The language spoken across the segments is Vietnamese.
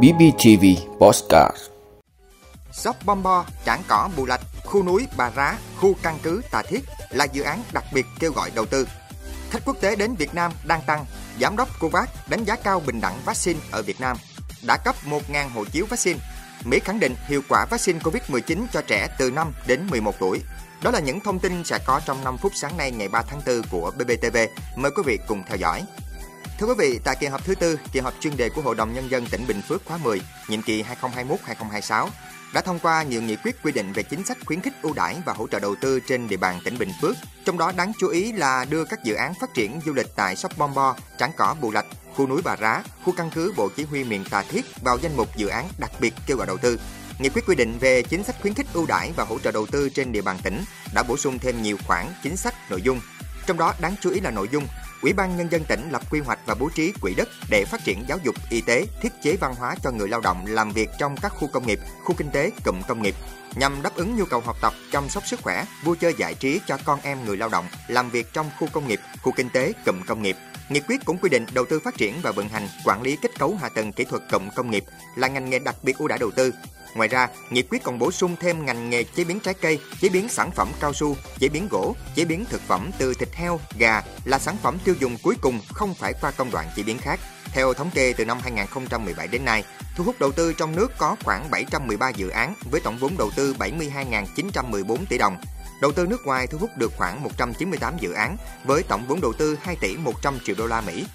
BBTV Postcard Sóc Bombo, Trảng Cỏ Bù Lạch, khu núi Bà Rá, khu căn cứ Tà Thiết là dự án đặc biệt kêu gọi đầu tư. Khách quốc tế đến Việt Nam đang tăng, Giám đốc COVAX đánh giá cao bình đẳng vaccine ở Việt Nam, đã cấp 1.000 hộ chiếu vaccine. Mỹ khẳng định hiệu quả vaccine COVID-19 cho trẻ từ 5 đến 11 tuổi. Đó là những thông tin sẽ có trong 5 phút sáng nay ngày 3 tháng 4 của BBTV. Mời quý vị cùng theo dõi. Thưa quý vị, tại kỳ họp thứ tư, kỳ họp chuyên đề của Hội đồng Nhân dân tỉnh Bình Phước khóa 10, nhiệm kỳ 2021-2026, đã thông qua nhiều nghị quyết quy định về chính sách khuyến khích ưu đãi và hỗ trợ đầu tư trên địa bàn tỉnh Bình Phước. Trong đó đáng chú ý là đưa các dự án phát triển du lịch tại Sóc Bom Bo, Trảng Cỏ Bù Lạch, khu núi Bà Rá, khu căn cứ Bộ Chỉ huy miền Tà Thiết vào danh mục dự án đặc biệt kêu gọi đầu tư. Nghị quyết quy định về chính sách khuyến khích ưu đãi và hỗ trợ đầu tư trên địa bàn tỉnh đã bổ sung thêm nhiều khoản chính sách nội dung. Trong đó đáng chú ý là nội dung Ủy ban Nhân dân tỉnh lập quy hoạch và bố trí quỹ đất để phát triển giáo dục, y tế, thiết chế văn hóa cho người lao động làm việc trong các khu công nghiệp, khu kinh tế, cụm công nghiệp nhằm đáp ứng nhu cầu học tập, chăm sóc sức khỏe, vui chơi giải trí cho con em người lao động làm việc trong khu công nghiệp, khu kinh tế, cụm công nghiệp. Nghị quyết cũng quy định đầu tư phát triển và vận hành, quản lý kết cấu hạ tầng kỹ thuật cộng công nghiệp là ngành nghề đặc biệt ưu đãi đầu tư, Ngoài ra, nghị quyết còn bổ sung thêm ngành nghề chế biến trái cây, chế biến sản phẩm cao su, chế biến gỗ, chế biến thực phẩm từ thịt heo, gà là sản phẩm tiêu dùng cuối cùng không phải qua công đoạn chế biến khác. Theo thống kê từ năm 2017 đến nay, thu hút đầu tư trong nước có khoảng 713 dự án với tổng vốn đầu tư 72.914 tỷ đồng. Đầu tư nước ngoài thu hút được khoảng 198 dự án với tổng vốn đầu tư 2 tỷ 100 triệu đô la Mỹ.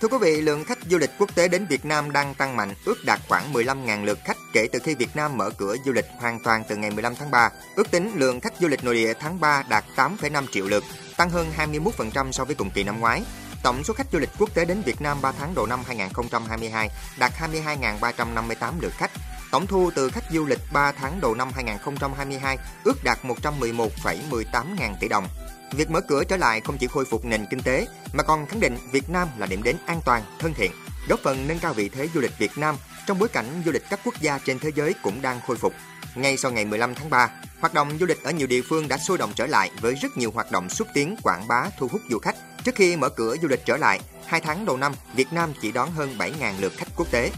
Thưa quý vị, lượng khách du lịch quốc tế đến Việt Nam đang tăng mạnh, ước đạt khoảng 15.000 lượt khách kể từ khi Việt Nam mở cửa du lịch hoàn toàn từ ngày 15 tháng 3. Ước tính lượng khách du lịch nội địa tháng 3 đạt 8,5 triệu lượt, tăng hơn 21% so với cùng kỳ năm ngoái. Tổng số khách du lịch quốc tế đến Việt Nam 3 tháng đầu năm 2022 đạt 22.358 lượt khách. Tổng thu từ khách du lịch 3 tháng đầu năm 2022 ước đạt 111,18 ngàn tỷ đồng. Việc mở cửa trở lại không chỉ khôi phục nền kinh tế mà còn khẳng định Việt Nam là điểm đến an toàn, thân thiện, góp phần nâng cao vị thế du lịch Việt Nam trong bối cảnh du lịch các quốc gia trên thế giới cũng đang khôi phục. Ngay sau ngày 15 tháng 3, hoạt động du lịch ở nhiều địa phương đã sôi động trở lại với rất nhiều hoạt động xúc tiến quảng bá thu hút du khách. Trước khi mở cửa du lịch trở lại, hai tháng đầu năm, Việt Nam chỉ đón hơn 7.000 lượt khách quốc tế.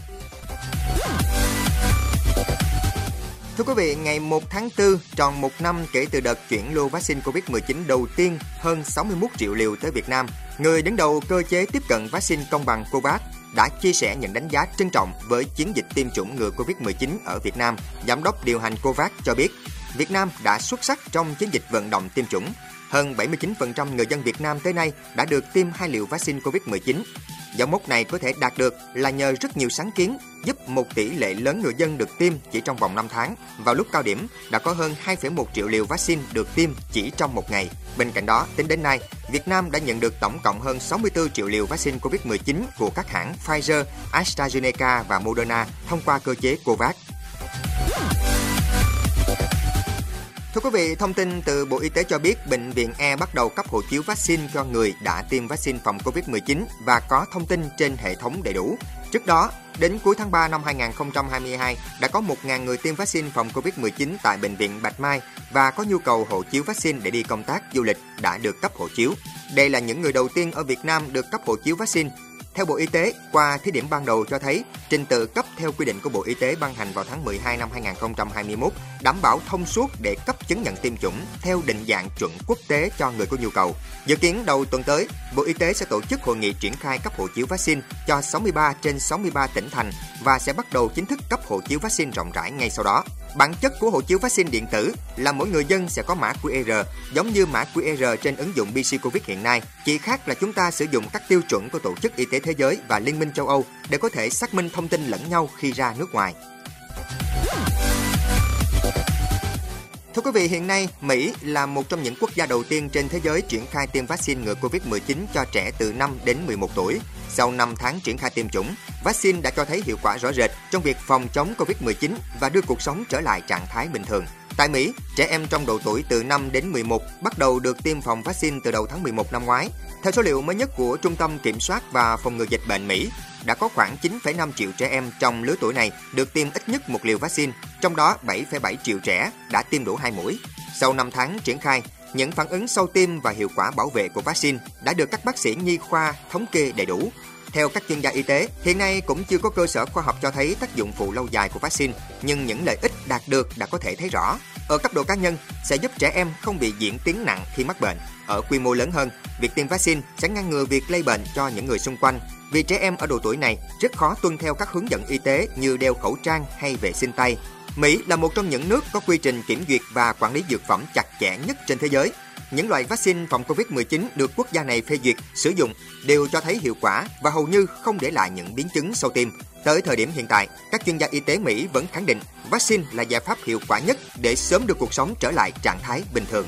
Thưa quý vị, ngày 1 tháng 4, tròn một năm kể từ đợt chuyển lô vaccine COVID-19 đầu tiên hơn 61 triệu liều tới Việt Nam, người đứng đầu cơ chế tiếp cận vaccine công bằng COVAX đã chia sẻ những đánh giá trân trọng với chiến dịch tiêm chủng ngừa COVID-19 ở Việt Nam. Giám đốc điều hành COVAX cho biết, Việt Nam đã xuất sắc trong chiến dịch vận động tiêm chủng. Hơn 79% người dân Việt Nam tới nay đã được tiêm hai liều vaccine COVID-19. Dấu mốc này có thể đạt được là nhờ rất nhiều sáng kiến giúp một tỷ lệ lớn người dân được tiêm chỉ trong vòng 5 tháng. Vào lúc cao điểm, đã có hơn 2,1 triệu liều vaccine được tiêm chỉ trong một ngày. Bên cạnh đó, tính đến nay, Việt Nam đã nhận được tổng cộng hơn 64 triệu liều vaccine COVID-19 của các hãng Pfizer, AstraZeneca và Moderna thông qua cơ chế COVAX. Thưa quý vị, thông tin từ Bộ Y tế cho biết Bệnh viện E bắt đầu cấp hộ chiếu vaccine cho người đã tiêm vaccine phòng COVID-19 và có thông tin trên hệ thống đầy đủ. Trước đó, đến cuối tháng 3 năm 2022, đã có 1.000 người tiêm vaccine phòng COVID-19 tại Bệnh viện Bạch Mai và có nhu cầu hộ chiếu vaccine để đi công tác du lịch đã được cấp hộ chiếu. Đây là những người đầu tiên ở Việt Nam được cấp hộ chiếu vaccine theo Bộ Y tế, qua thí điểm ban đầu cho thấy trình tự cấp theo quy định của Bộ Y tế ban hành vào tháng 12 năm 2021 đảm bảo thông suốt để cấp chứng nhận tiêm chủng theo định dạng chuẩn quốc tế cho người có nhu cầu. Dự kiến đầu tuần tới, Bộ Y tế sẽ tổ chức hội nghị triển khai cấp hộ chiếu vaccine cho 63 trên 63 tỉnh thành và sẽ bắt đầu chính thức cấp hộ chiếu vaccine rộng rãi ngay sau đó. Bản chất của hộ chiếu vaccine điện tử là mỗi người dân sẽ có mã QR giống như mã QR trên ứng dụng BC Covid hiện nay, chỉ khác là chúng ta sử dụng các tiêu chuẩn của Tổ chức Y tế Thế giới và Liên minh châu Âu để có thể xác minh thông tin lẫn nhau khi ra nước ngoài. Thưa quý vị, hiện nay Mỹ là một trong những quốc gia đầu tiên trên thế giới triển khai tiêm vaccine ngừa Covid-19 cho trẻ từ 5 đến 11 tuổi. Sau 5 tháng triển khai tiêm chủng, vaccine đã cho thấy hiệu quả rõ rệt trong việc phòng chống Covid-19 và đưa cuộc sống trở lại trạng thái bình thường. Tại Mỹ, trẻ em trong độ tuổi từ 5 đến 11 bắt đầu được tiêm phòng vaccine từ đầu tháng 11 năm ngoái. Theo số liệu mới nhất của Trung tâm Kiểm soát và Phòng ngừa Dịch bệnh Mỹ, đã có khoảng 9,5 triệu trẻ em trong lứa tuổi này được tiêm ít nhất một liều vaccine, trong đó 7,7 triệu trẻ đã tiêm đủ hai mũi. Sau 5 tháng triển khai, những phản ứng sau tiêm và hiệu quả bảo vệ của vaccine đã được các bác sĩ nhi khoa thống kê đầy đủ. Theo các chuyên gia y tế, hiện nay cũng chưa có cơ sở khoa học cho thấy tác dụng phụ lâu dài của vaccine, nhưng những lợi ích đạt được đã có thể thấy rõ. Ở cấp độ cá nhân, sẽ giúp trẻ em không bị diễn tiến nặng khi mắc bệnh. Ở quy mô lớn hơn, việc tiêm vaccine sẽ ngăn ngừa việc lây bệnh cho những người xung quanh. Vì trẻ em ở độ tuổi này rất khó tuân theo các hướng dẫn y tế như đeo khẩu trang hay vệ sinh tay. Mỹ là một trong những nước có quy trình kiểm duyệt và quản lý dược phẩm chặt chẽ nhất trên thế giới. Những loại vaccine phòng COVID-19 được quốc gia này phê duyệt sử dụng đều cho thấy hiệu quả và hầu như không để lại những biến chứng sau tiêm. Tới thời điểm hiện tại, các chuyên gia y tế Mỹ vẫn khẳng định vaccine là giải pháp hiệu quả nhất để sớm đưa cuộc sống trở lại trạng thái bình thường.